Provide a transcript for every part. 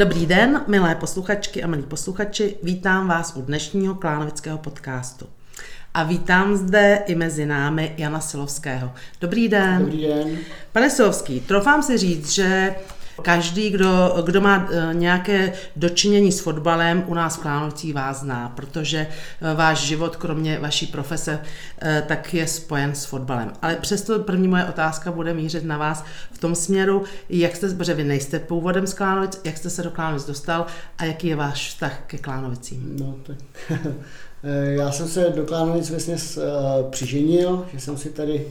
Dobrý den, milé posluchačky a milí posluchači, vítám vás u dnešního klánovického podcastu. A vítám zde i mezi námi Jana Silovského. Dobrý den. Dobrý den. Pane Silovský, trofám si říct, že Každý, kdo, kdo má eh, nějaké dočinění s fotbalem, u nás v Klánovcích vás zná, protože eh, váš život, kromě vaší profese, eh, tak je spojen s fotbalem. Ale přesto první moje otázka bude mířit na vás v tom směru, jak jste, protože vy nejste původem z Klánovic, jak jste se do Klánovic dostal a jaký je váš vztah ke Klánovicím? No, tak já jsem se do Klánovic vlastně přiženil, že jsem si tady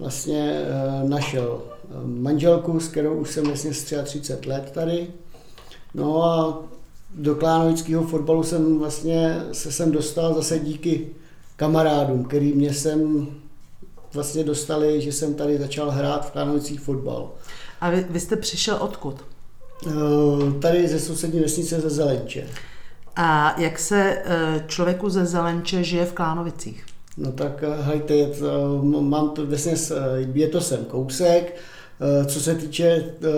vlastně našel manželku, s kterou už jsem vlastně z 33 let tady. No a do klánovického fotbalu jsem vlastně se sem dostal zase díky kamarádům, který mě sem vlastně dostali, že jsem tady začal hrát v klánovicích fotbal. A vy, vy jste přišel odkud? Eh, tady ze sousední vesnice ze Zelenče. A jak se eh, člověku ze Zelenče žije v Klánovicích? No tak eh, hejte, mám to vlastně, je to sem kousek, Eh, co se týče eh,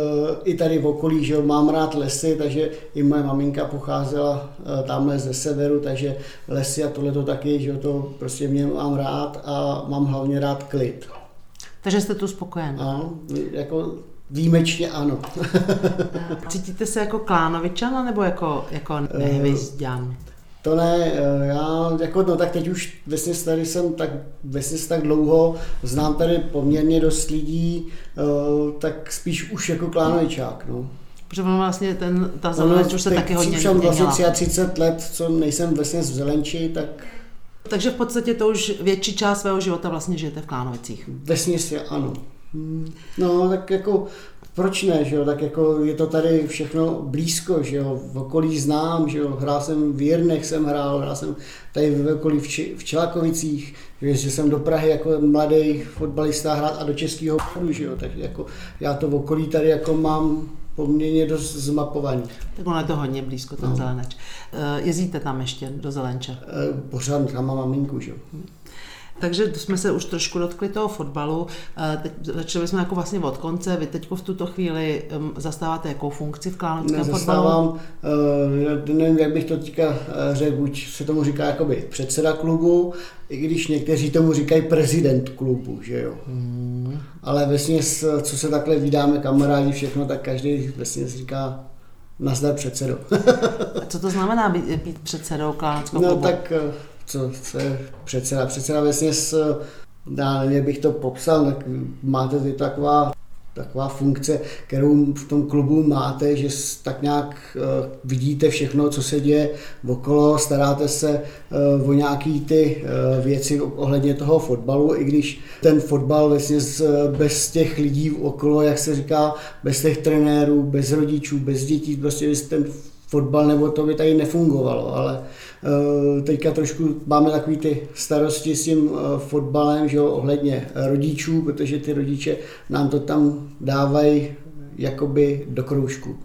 i tady v okolí, že mám rád lesy, takže i moje maminka pocházela eh, tamhle ze severu, takže lesy a tohle to taky, že to prostě mě mám rád a mám hlavně rád klid. Takže jste tu spokojen? Ano, jako výjimečně ano. Cítíte se jako klánovičana nebo jako, jako nehyvizďan? To ne, eh, já jako, no tak teď už vlastně tady jsem tak, vlastně tak dlouho, znám tady poměrně dost lidí, eh, tak spíš už jako klánovičák, no. Protože vlastně ten, ta zeleneč už se taky hodně Už jsem vlastně 33 let, co nejsem vlastně z Zelenči, tak... Takže v podstatě to už větší část svého života vlastně žijete v Klánovicích. Vesměs ano. No, tak jako proč ne, že jo, tak jako je to tady všechno blízko, že jo, v okolí znám, že jo, hrál jsem v Jirnech jsem hrál, hrál jsem tady v okolí v, Či, v Čelakovicích, že jsem do Prahy jako mladý fotbalista hrát a do Českého chodu, že jo, tak jako já to v okolí tady jako mám poměrně dost zmapovaný. Tak ono je to hodně blízko, ten no. Zeleneč. Eh, jezdíte tam ještě do Zelenče? Eh, pořád tam mám maminku, že jo. Takže jsme se už trošku dotkli toho fotbalu. Eh, teď začali jsme jako vlastně od konce. Vy teď v tuto chvíli zastáváte jakou funkci v klánovickém fotbalu? Uh, nevím, jak bych to teďka eh, řekl, buď se tomu říká jakoby předseda klubu, i když někteří tomu říkají prezident klubu, že jo. Hmm. Ale vlastně, co se takhle vydáme kamarádi, všechno, tak každý vlastně říká nazdar předsedo. A co to znamená být, být předsedou klánského no, klubu? No tak co, je předseda. Předseda vlastně s, já nevím, bych to popsal, tak máte vy taková taková funkce, kterou v tom klubu máte, že tak nějak uh, vidíte všechno, co se děje okolo, staráte se uh, o nějaký ty uh, věci ohledně toho fotbalu, i když ten fotbal vlastně bez těch lidí okolo, jak se říká, bez těch trenérů, bez rodičů, bez dětí, prostě ten fotbal nebo to by tady nefungovalo, ale Eh, teďka trošku máme takový ty starosti s tím eh, fotbalem, že jo, ohledně rodičů, protože ty rodiče nám to tam dávají jakoby do kroužku.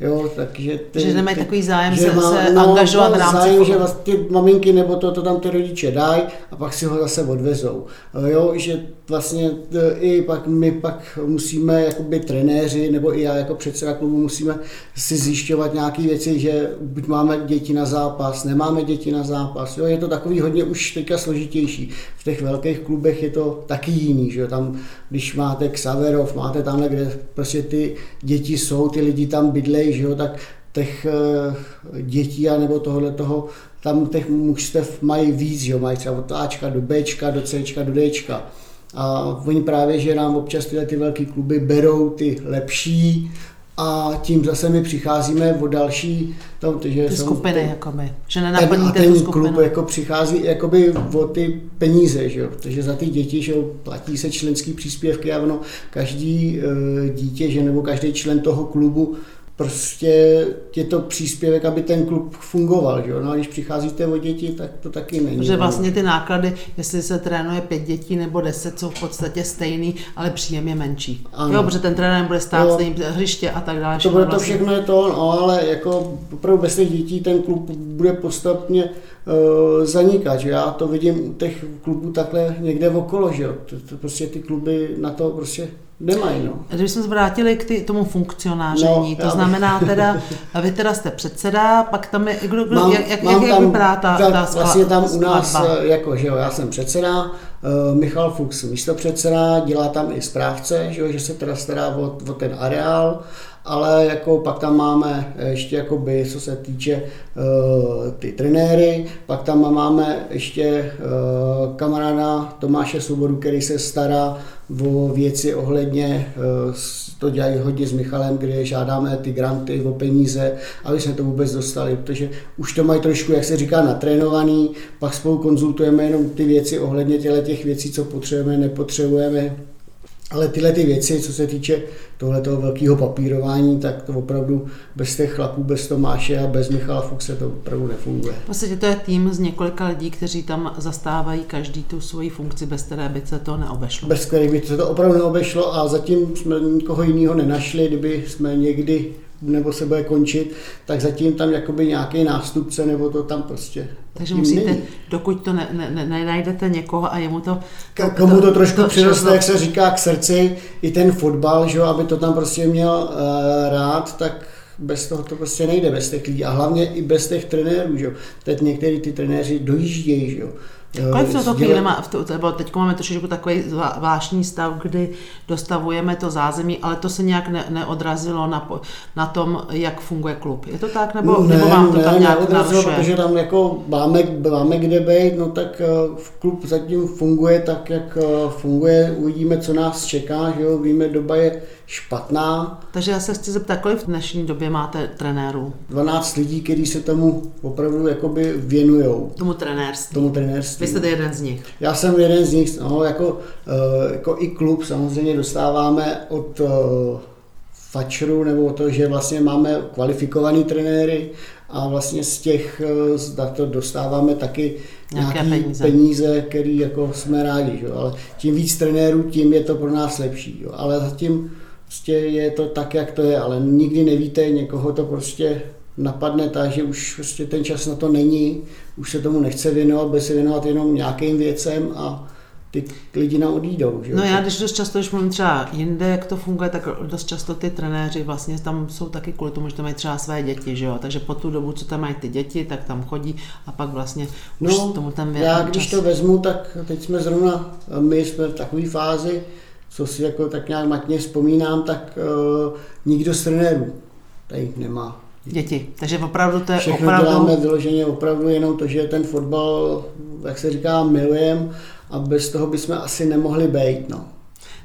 Jo, takže ty, že nemají takový zájem se, má, se no, angažovat v rámci zájem, že vlastně ty maminky nebo to, to tam ty rodiče dají a pak si ho zase odvezou. Jo, že vlastně e, i pak my pak musíme jakoby trenéři nebo i já jako předseda klubu musíme si zjišťovat nějaké věci, že buď máme děti na zápas, nemáme děti na zápas. Jo, je to takový hodně už teďka složitější. V těch velkých klubech je to taky jiný, že tam když máte Xaverov, máte tam, kde prostě ty děti jsou, ty lidi tam bydlejí, že jo, tak těch eh, dětí a nebo tohohle toho, tam těch mužstev mají víc, že jo, mají třeba od Ačka do Bčka, do Cčka, do Dčka. A oni právě, že nám občas tyhle ty velké kluby berou ty lepší a tím zase my přicházíme o další tom, takže ty skupiny, to, jakoby, že nenaplníte ten, ten tu klub jako přichází jakoby o ty peníze, že jo, protože za ty děti, že jo, platí se členský příspěvky a ono, každý e, dítě, že nebo každý člen toho klubu prostě je to příspěvek, aby ten klub fungoval. Že? No a když přicházíte o děti, tak to taky není. Protože vlastně ty náklady, jestli se trénuje pět dětí nebo deset, jsou v podstatě stejný, ale příjem je menší. Ano. Jo, protože ten trenér bude stát jo. stejný hřiště a tak dále. To, bude vlastně. to všechno je to, no, ale jako opravdu bez těch dětí ten klub bude postupně uh, zanikat. Že? Já to vidím u těch klubů takhle někde okolo, že jo. To, to prostě ty kluby na to prostě nemají. No. Když jsme se vrátili k ty, tomu funkcionáření, no, to znamená teda, vy teda jste předseda, pak tam je, kdo, kdo, mám, jak, jak, mám jak tam, vypadá ta, tak, ta skla, Vlastně tam u nás, skladba? jako, že jo, já jsem předseda, uh, Michal Fuchs místo předseda, dělá tam i správce, že, jo, že se teda stará o, o ten areál, ale jako pak tam máme ještě jakoby, co se týče uh, ty trenéry, pak tam máme ještě uh, kamaráda Tomáše Svobodu, který se stará o věci ohledně, to dělají hodně s Michalem, kde žádáme ty granty o peníze, aby jsme to vůbec dostali, protože už to mají trošku, jak se říká, natrénovaný, pak spolu konzultujeme jenom ty věci ohledně těch věcí, co potřebujeme, nepotřebujeme, ale tyhle ty věci, co se týče tohoto velkého papírování, tak to opravdu bez těch chlapů, bez Tomáše a bez Michala Fuchse to opravdu nefunguje. V podstatě to je tým z několika lidí, kteří tam zastávají každý tu svoji funkci, bez které by se to neobešlo. Bez které by se to opravdu neobešlo a zatím jsme nikoho jiného nenašli, kdyby jsme někdy nebo se bude končit, tak zatím tam jakoby nějaký nástupce, nebo to tam prostě takže musíte, není. dokud to ne, ne, ne, najdete někoho a jemu to... to Komu to trošku to, přiroste, jak se říká, k srdci, i ten fotbal, že jo, aby to tam prostě měl uh, rád, tak bez toho to prostě nejde, bez těch lidí. A hlavně i bez těch trenérů, že jo. Teď některý ty trenéři dojíždějí, že jo. Kolik v to chvíli má, to, teď máme trošičku takový zvláštní stav, kdy dostavujeme to zázemí, ale to se nějak ne, neodrazilo na, na tom, jak funguje klub. Je to tak, nebo, ne, nebo vám to ne, tam nějak neodrazilo, protože tam jako máme, máme kde být, no tak eh, v klub zatím funguje tak, jak eh, funguje, uvidíme, co nás čeká, že jo, víme, doba je špatná. Takže já se chci zeptat, kolik v dnešní době máte trenérů? 12 lidí, kteří se tomu opravdu jakoby věnujou. Tomu trenérství. Tomu trenérství. Vy jste jeden z nich. Já jsem jeden z nich, no, jako, eh, jako i klub samozřejmě dostáváme od eh, fačru, nebo to, že vlastně máme kvalifikovaný trenéry a vlastně z těch tak to dostáváme taky nějaké peníze, peníze který jako jsme rádi, že? ale tím víc trenérů, tím je to pro nás lepší, jo? ale zatím prostě je to tak, jak to je, ale nikdy nevíte, někoho to prostě napadne tak, že už prostě ten čas na to není, už se tomu nechce věnovat, bude se věnovat jenom nějakým věcem a ty lidi nám odjídou. Že? No já když dost často, když mluvím třeba jinde, jak to funguje, tak dost často ty trenéři vlastně tam jsou taky kvůli tomu, že tam mají třeba své děti, že jo? takže po tu dobu, co tam mají ty děti, tak tam chodí a pak vlastně no, už tomu tam Já když čas. to vezmu, tak teď jsme zrovna, my jsme v takové fázi, co si jako tak nějak matně vzpomínám, tak uh, nikdo z trenérů tady nemá děti. Takže opravdu to je Všechno opravdu... děláme vyloženě opravdu jenom to, že ten fotbal, jak se říká, milujem a bez toho bychom asi nemohli být. No.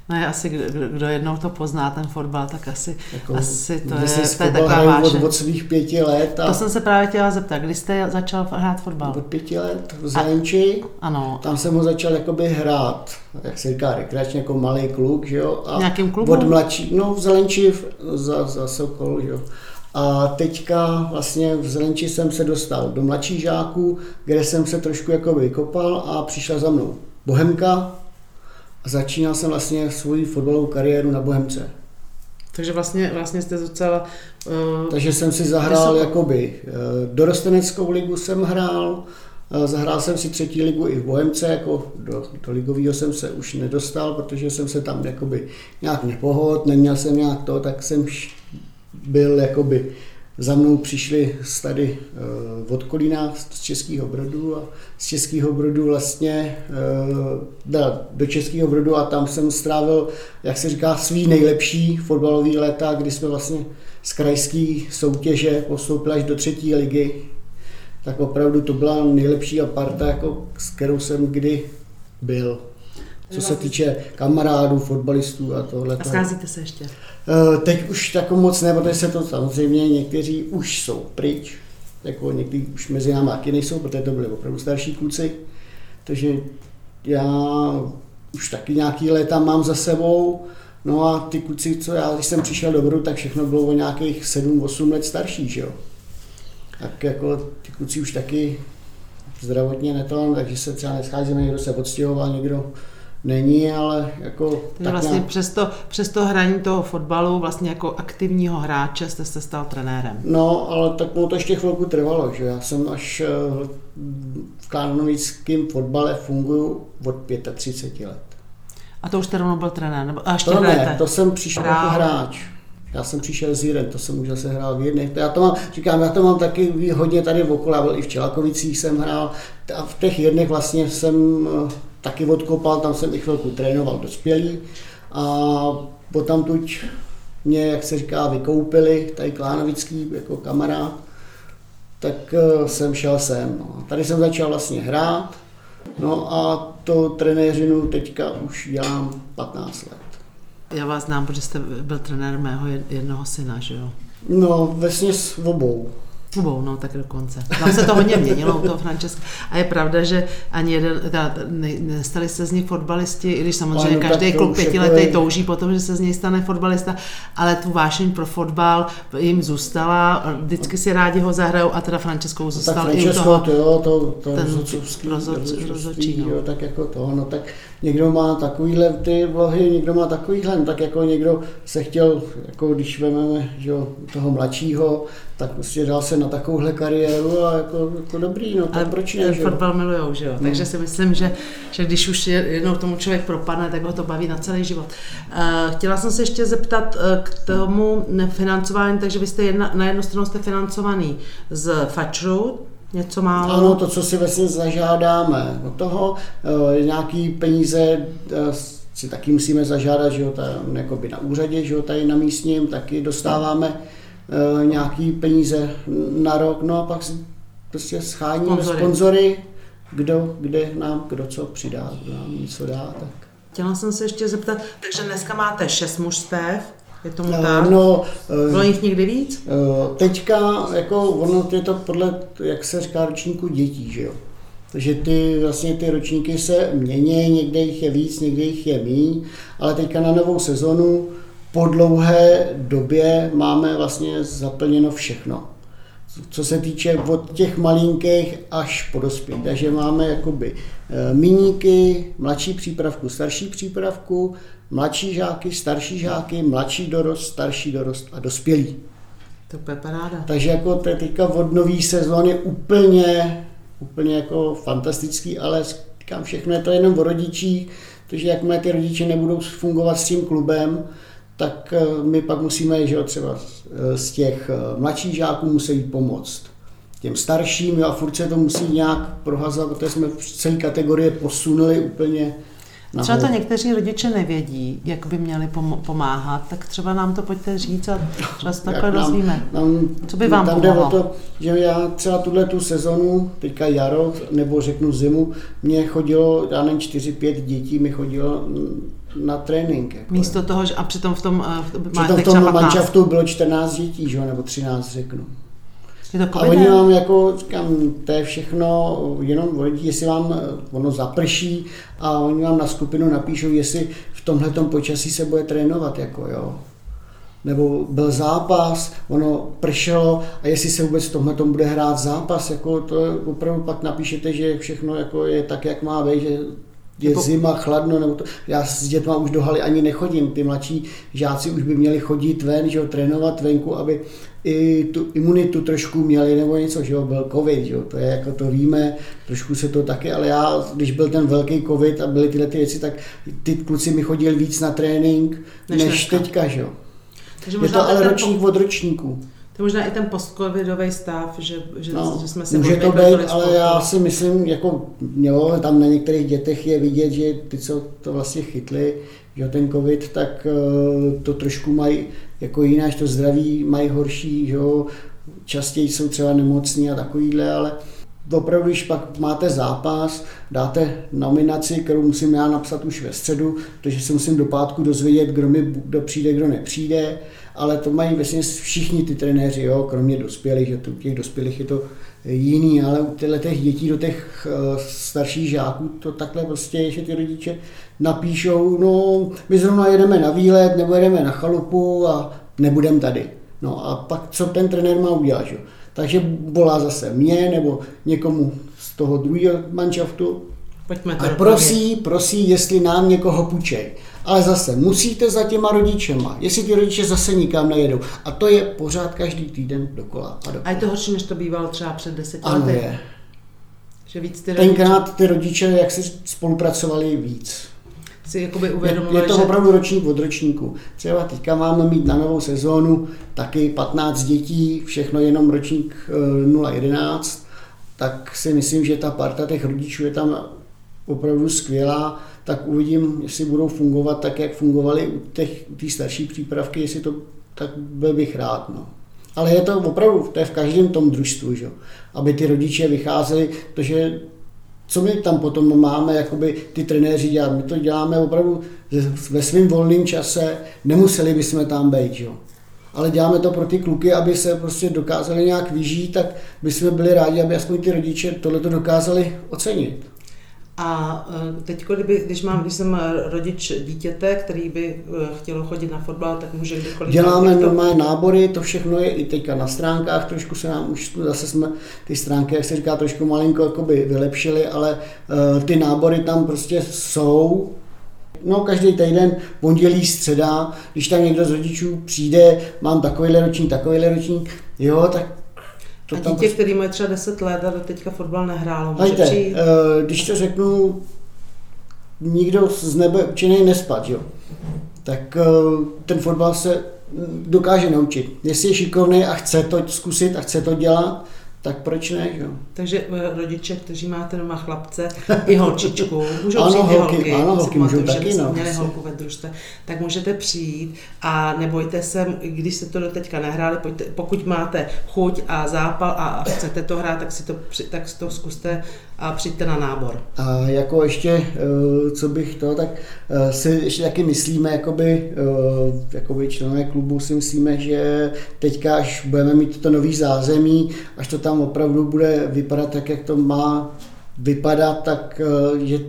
No je asi, kdo, kdo jednou to pozná, ten fotbal, tak asi, jako, asi to, je, to je taková váše. Od, od svých pěti let. A to jsem se právě chtěla zeptat, kdy jste začal hrát fotbal? Od pěti let v Zelenči. Ano. Tam jsem ho začal jakoby hrát, jak se říká, rekreačně jako malý kluk, že jo. A Nějakým klubu? Od mladší, no v Zelenči za, za Sokol, že jo. A teďka vlastně v Zelenči jsem se dostal do mladších žáků, kde jsem se trošku jako vykopal a přišla za mnou Bohemka a začínal jsem vlastně svoji fotbalovou kariéru na Bohemce. Takže vlastně, vlastně jste docela... Uh, Takže jsem si zahrál vysoko. jakoby uh, dorosteneckou ligu jsem hrál, uh, zahrál jsem si třetí ligu i v Bohemce, jako do, do ligového jsem se už nedostal, protože jsem se tam jakoby nějak nepohod, neměl jsem nějak to, tak jsem byl jakoby za mnou přišli z tady uh, od Kolína, z Českého Brodu a z Českého Brodu vlastně uh, do Českého Brodu a tam jsem strávil, jak se říká, svý nejlepší fotbalový léta, kdy jsme vlastně z krajské soutěže postoupili až do třetí ligy. Tak opravdu to byla nejlepší aparta, jako, s kterou jsem kdy byl. Co se týče kamarádů, fotbalistů a tohle. A scházíte se ještě? Eh, teď už tak moc ne, protože se to samozřejmě někteří už jsou pryč, jako někteří už mezi námi taky nejsou, protože to byli opravdu starší kluci. Takže já už taky nějaký léta mám za sebou, no a ty kluci, co já, když jsem přišel do Brodu, tak všechno bylo o nějakých 7-8 let starší, že jo. Tak jako ty kluci už taky zdravotně neto, takže se třeba nescházíme, někdo se odstěhoval, někdo není, ale jako... Tak vlastně nějak... přes, to, přes to hraní toho fotbalu, vlastně jako aktivního hráče jste se stal trenérem. No, ale tak mu to ještě chvilku trvalo, že já jsem až eh, v kanovickém fotbale funguju od 35 let. A to už teda byl trenér, nebo a ještě to hrajete? ne, to jsem přišel Hrál. jako hráč. Já jsem přišel z Jiren, to jsem už zase hrál v jedných. Já to mám, říkám, já to mám taky hodně tady okolo, já byl i v Čelakovicích jsem hrál. A v těch jedných vlastně jsem eh, taky odkopal, tam jsem i chvilku trénoval dospělý. A potom tuď mě, jak se říká, vykoupili, tady Klánovický jako kamarád, tak eh, jsem šel sem. No. Tady jsem začal vlastně hrát, no a to trenéřinu teďka už dělám 15 let. Já vás znám, protože jste byl trenér mého jed- jednoho syna, že jo? No, vesně s obou. Obou, no tak dokonce. Tam se to hodně měnilo u toho Francesca. A je pravda, že ani jeden, teda, ne, nestali se z nich fotbalisti, i když samozřejmě Ano, tak každý klub jako pětiletý je- touží potom, že se z něj stane fotbalista, ale tu vášeň pro fotbal jim zůstala, vždycky si rádi ho zahrajou a teda Francesco Tak zůstal i u Francesco, toho. to jo, to, to ten rozhodčí, no. jo, tak jako to, no tak někdo má takovýhle ty vlohy, někdo má takovýhle, no, tak jako někdo se chtěl, jako když vezmeme, že jo, toho mladšího, tak prostě dal se na takovouhle kariéru a jako, jako dobrý, no tak proč ne, že fotbal milujou, že jo? No. Takže si myslím, že, že když už je- jednou tomu člověk propadne, tak ho to baví na celý život. Eh, Chtěla jsem se ještě zeptat eh, k tomu financování, takže vy jste jedna, na jednu stranu jste financovaný z Fatru, něco málo. Ano, to, co si vlastně zažádáme od toho, eh, nějaký peníze eh, si taky musíme zažádat, že jo, tam, jakoby na úřadě, že jo, tady na místním, taky dostáváme eh, nějaký peníze na rok, no a pak si prostě scháníme Sponzory. sponzory, kdo, kde nám kdo co přidá, kdo nám něco dá, tak. Chtěla jsem se ještě zeptat, takže dneska máte šest mužstev, je tomu Eh, tak? No, eh, Bylo jich někdy víc? Eh, Teďka, jako ono je to podle, jak se říká, ročníku dětí, že jo. Takže ty, vlastně ty ročníky se mění, někde jich je víc, někde jich je míň, ale teďka na novou sezonu po dlouhé době máme vlastně zaplněno všechno. Co se týče od těch malinkých až po dospělí. Takže máme jakoby eh, miníky, mladší přípravku, starší přípravku, mladší žáky, starší žáky, mladší dorost, starší dorost a dospělí. To je paráda. Takže jako to je teďka od nový sezóny úplně, úplně jako fantastický, ale říkám, všechno je to jenom o rodičích, takže jakmile ty rodiče nebudou fungovat s tím klubem, tak eh, my pak musíme, že jo, třeba eh, z těch eh, mladších žáků musí jít pomoct těm starším jo, a furt se to musí nějak prohazovat, protože jsme v celé kategorie posunuli úplně Třeba to nahoru. někteří rodiče nevědí, jak by měli pomo- pomáhat, tak třeba nám to pojďte říct a třeba se takhle dozvíme. Co by vám tam pomohlo? to, že já třeba tuhle tu sezonu, teďka jaro, nebo řeknu zimu, mě chodilo, já nevím, 4-5 dětí mi chodilo na trénink. Jako, Místo toho, že a přitom v tom eh, v- Přitom máte v tom třeba 15. manšaftu bylo 14 dětí, že? nebo 13 řeknu. Je to A oni vám jako, říkám, to je všechno jenom lidí, jestli vám eh, ono zaprší a oni vám na skupinu napíšou, jestli v tomhle počasí se bude trénovat, jako jo. Nebo byl zápas, ono pršelo a jestli se vůbec v tomhle bude hrát zápas, jako to opravdu pak napíšete, že všechno jako je tak, jak má být, že je Jako- zima, chladno, nebo to. Já s dětma už do haly ani nechodím. Ty mladší žáci už by měli chodit ven, že jo, trénovat venku, aby i tu imunitu trošku měli, nebo něco, že jo, byl covid, že jo, to je jako to víme, trošku se to taky, ale já, když byl ten velký covid a byly tyhle ty věci, tak ty kluci mi chodili víc na trénink, Než než, teďka, že jo. Takže Je to ale ten ročník od ročníku. To možná i ten postcovidový stav, že, že, No, že jsme se může to být, ale sportu. já si myslím, jako jo, tam na některých dětech je vidět, že ty, co to vlastně chytli, že ten covid, tak eh, to trošku mají jako jináč, to zdraví mají horší, že jo, častěji jsou třeba nemocní a takovýhle, ale opravdu, když pak máte zápas, dáte nominaci, kterou musím já napsat už ve středu, protože se musím do pátku dozvědět, kdo mi kdo přijde, kdo nepřijde, ale to mají vlastně všichni ty trenéři, jo, kromě dospělých, u těch dospělých je to jiný, ale u těch dětí do těch eh, starších žáků to takhle prostě že ty rodiče napíšou, no my zrovna jedeme na výlet, nebo jedeme na chalupu a nebudem tady. No a pak co ten trenér má udělat, že? Takže volá zase mě nebo někomu z toho druhého manšaftu Pojďme to a prosí, prosí, jestli nám někoho půjčej. Ale zase musíte za těma rodičema, jestli ty rodiče zase nikam nejedou. A to je pořád každý týden dokola a dokola. A je to horší, než to bývalo třeba před deseti Ano lety. je. Že víc ty rodiče... Tenkrát ty rodiče, jak si spolupracovali víc. Si jakoby Je, uvědomovali, je to že... opravdu ročník od ročníku. Třeba teďka máme mít na novou sezónu taky 15 dětí, všechno jenom ročník eh, 011, tak si myslím, že ta parta těch rodičů je tam opravdu skvělá, tak uvidím, jestli budou fungovat tak, jak fungovaly u těch u té starší přípravky, jestli to tak byl bych rád. No. Ale je to opravdu, to je v každém tom družstvu, že? jo. aby ty rodiče vycházeli, protože co my tam potom máme, jakoby ty trenéři dělat? My to děláme opravdu ve svém volném čase, nemuseli bychom tam být, jo. Ale děláme to pro ty kluky, aby se prostě dokázali nějak vyžít, tak bychom byli rádi, aby aspoň ty rodiče tohleto dokázali ocenit. A teď, kdyby, když mám, když jsem rodič dítěte, který by eh, chtělo chodit na fotbal, tak může kdykoliv... Děláme to... normální nábory, to všechno je i teďka na stránkách, trošku se nám už zase jsme ty stránky, jak se říká, trošku malinko jakoby vylepšili, ale uh, ty nábory tam prostě jsou, No, každý týden, pondělí, středa, když tam někdo z rodičů přijde, mám takovýhle ročník, takovýhle ročník, jo, tak to a dítě, prostě... který má třeba 10 let a do teďka fotbal nehrálo, může Hejte, přijít? Uh, když to řeknu, nikdo z nebe učený nespat, jo. Tak uh, ten fotbal se dokáže naučit. Jestli je šikovný a chce to zkusit a chce to dělat, tak proč ne, jo? Takže eh, rodiče, kteří máte doma chlapce i holčičku, můžou ano, přijít holky, holky, ano, holky můžou taky, no. měli holku ve družstve, tak můžete přijít a nebojte se, když se to do teďka nehráli, pojďte, pokud máte chuť a zápal a chcete to hrát, tak si to, tak si to zkuste a přijďte na nábor. A jako ještě, eh, co bych to, tak eh, si ještě taky myslíme, jakoby, jakoby členové klubu si myslíme, že teďka, až budeme mít to nový zázemí, až to tam opravdu bude vypadat tak, jak to má vypadat, tak eh, že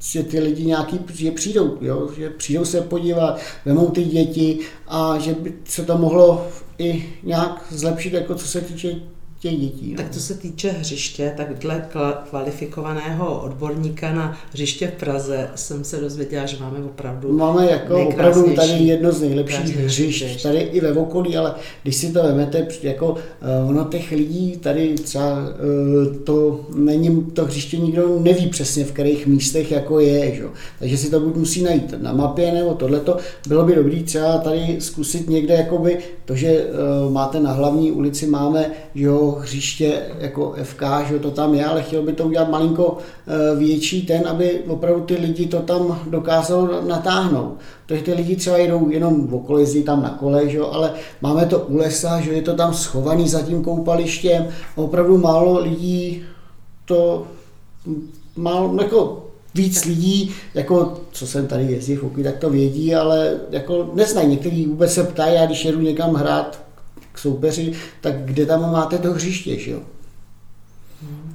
že ty lidi nějaký že přijdou, jo? že přijdou se podívat, vemou ty děti a že by se to mohlo i nějak zlepšit, jako co se týče těch dětí. Tak co se týče hřiště, tak dle kvalifikovaného odborníka na hřiště v Praze jsem se dozvěděla, že máme opravdu Máme jako opravdu tady jedno z nejlepších hřišť, tady i ve okolí, ale když si to vezmete, jako uh, ono těch lidí tady třeba uh, to není, to hřiště nikdo neví přesně v kterých místech jako je, že? takže si to buď musí najít na mapě nebo tohleto. Bylo by dobré třeba tady zkusit někde jakoby to, že uh, máte na hlavní ulici máme, že jo, hřiště jako FK, že to tam je, ale chtěl by to udělat malinko eh, větší ten, aby opravdu ty lidi to tam dokázalo natáhnout. Takže ty lidi třeba jdou jenom v okolí, tam na kole, že? ale máme to u lesa, že je to tam schovaný za tím koupalištěm. Opravdu málo lidí to málo, jako víc lidí, jako co jsem tady jezdí v tak to vědí, ale jako neznají. Někteří vůbec se ptají, a když jedu někam hrát soupeři, tak kde tam máte to hřiště, že jo?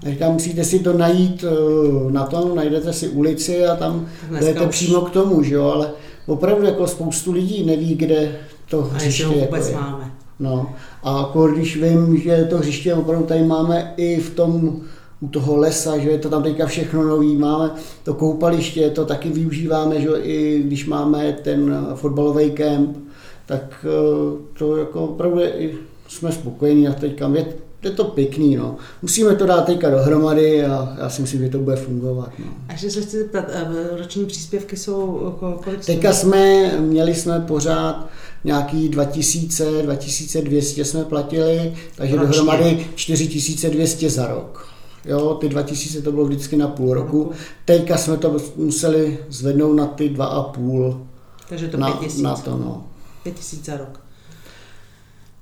Říkám, musíte si to najít eh, na tom, najdete si ulici a tam jdete přímo k tomu, že jo, ale opravdu jako spoustu lidí neví, kde to hřiště a jako je. máme. No, a jako když vím, že to hřiště opravdu tady máme i v tom, u toho lesa, že je to tam teďka všechno nový, máme to koupaliště, to taky využíváme, že i když máme ten fotbalový kemp, tak eh, to jako opravdu je, jsme spokojení a teďka je, je to pěkný, no. Musíme to dát teďka dohromady a já si myslím, že to bude fungovat. No. A ještě se chci zeptat, eh, roční příspěvky jsou kolik? Teďka jsme, měli jsme pořád nějaký 2000, 2200 jsme platili, takže Ročně. dohromady 4200 za rok. Jo, ty 2000 to bylo vždycky na půl roku. Teďka jsme to museli zvednout na ty dva a půl. Takže to na, 5000. na to, no. 5000 za rok.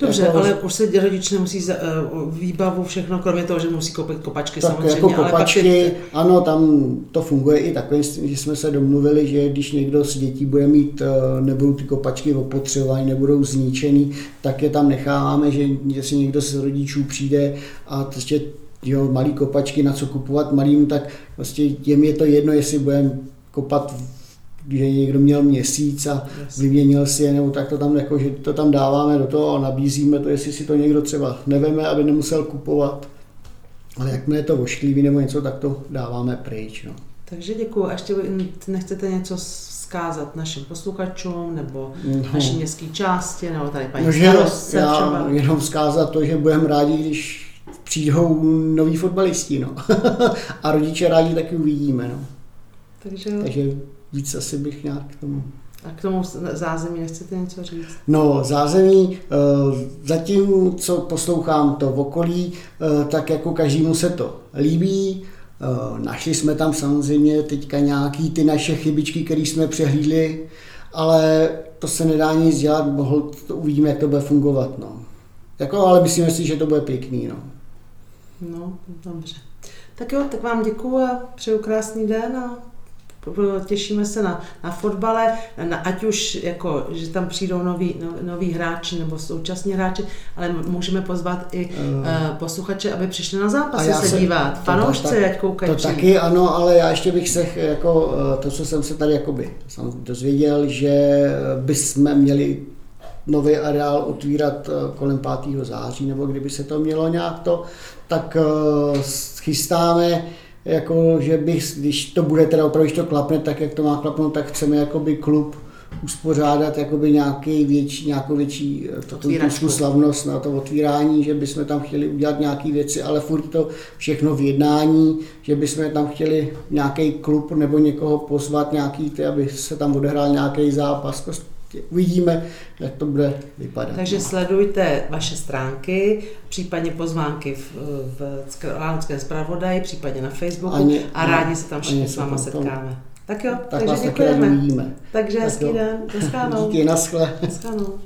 Dobře, jako, ale už se rodič nemusí za, uh, výbavu všechno, kromě toho, že musí koupit kopačky tak samozřejmě. jako kopačky, ale ano, tam to funguje i takhle, že jsme se domluvili, že když někdo z dětí bude mít, uh, nebudou ty kopačky opotřebované, nebudou zničený, tak je tam necháváme, že jestli někdo z rodičů přijde a prostě jo, malý kopačky, na co kupovat malým, tak prostě těm je to jedno, jestli budeme kopat že někdo měl měsíc a vyměnil si je, nebo tak to tam, jako, že to tam dáváme do toho a nabízíme to, jestli si to někdo třeba neveme, aby nemusel kupovat. Ale jakmile je to ošklivý nebo něco, tak to dáváme pryč. No. Takže děkuji. A ještě nechcete něco zkázat našim posluchačům nebo no. naší městské části, nebo tady paní no, starostce já třeba? jenom vzkázat to, že budeme rádi, když přijdou noví fotbalisti. No. a rodiče rádi taky uvidíme. No. Takže, Takže víc asi bych nějak k tomu a k tomu zázemí nechcete něco říct? No, zázemí, eh, zatím, co poslouchám to v okolí, eh, tak jako každému se to líbí. Eh, našli jsme tam samozřejmě teďka nějaký ty naše chybičky, které jsme přehlídli, ale to se nedá nic dělat, bohl, to uvidíme, jak to bude fungovat. No. Jako, ale myslíme si, že to bude pěkný. No, no dobře. Tak jo, tak vám děkuji a přeju krásný den a těšíme se na, na fotbale, na, ať už jako, že tam přijdou noví, no, noví hráči nebo současní hráči, ale můžeme pozvat i uh, posluchače, aby přišli na zápasy se, se dívat. Fanoušci, ať koukají. To taky ano, ale já ještě bych se, jako, eh, to, co jsem se tady jakoby jsem dozvěděl, že bychom měli nový areál otvírat kolem 5. září, nebo kdyby se to mělo nějak to, tak chystáme jako, že bych, když to bude teda opravdu, když to klapne tak, jak to má klapnout, tak chceme jakoby klub uspořádat jakoby nějaký větší, nějakou větší eh, tu slavnost na to otvírání, že bychom tam chtěli udělat nějaké věci, ale furt to všechno v jednání, že bychom tam chtěli nějaký klub nebo někoho pozvat, nějaký, ty, aby se tam odehrál nějaký zápas. Uvidíme, jak to bude vypadat. Takže no. sledujte vaše stránky, případně pozvánky v, v Lánském zpravodaji, případně na Facebooku ani, a rádi se tam všichni s váma setkáme. Tak jo, tak takže děkujeme. Takže hezký den. Díky, naschle. Naschledanou.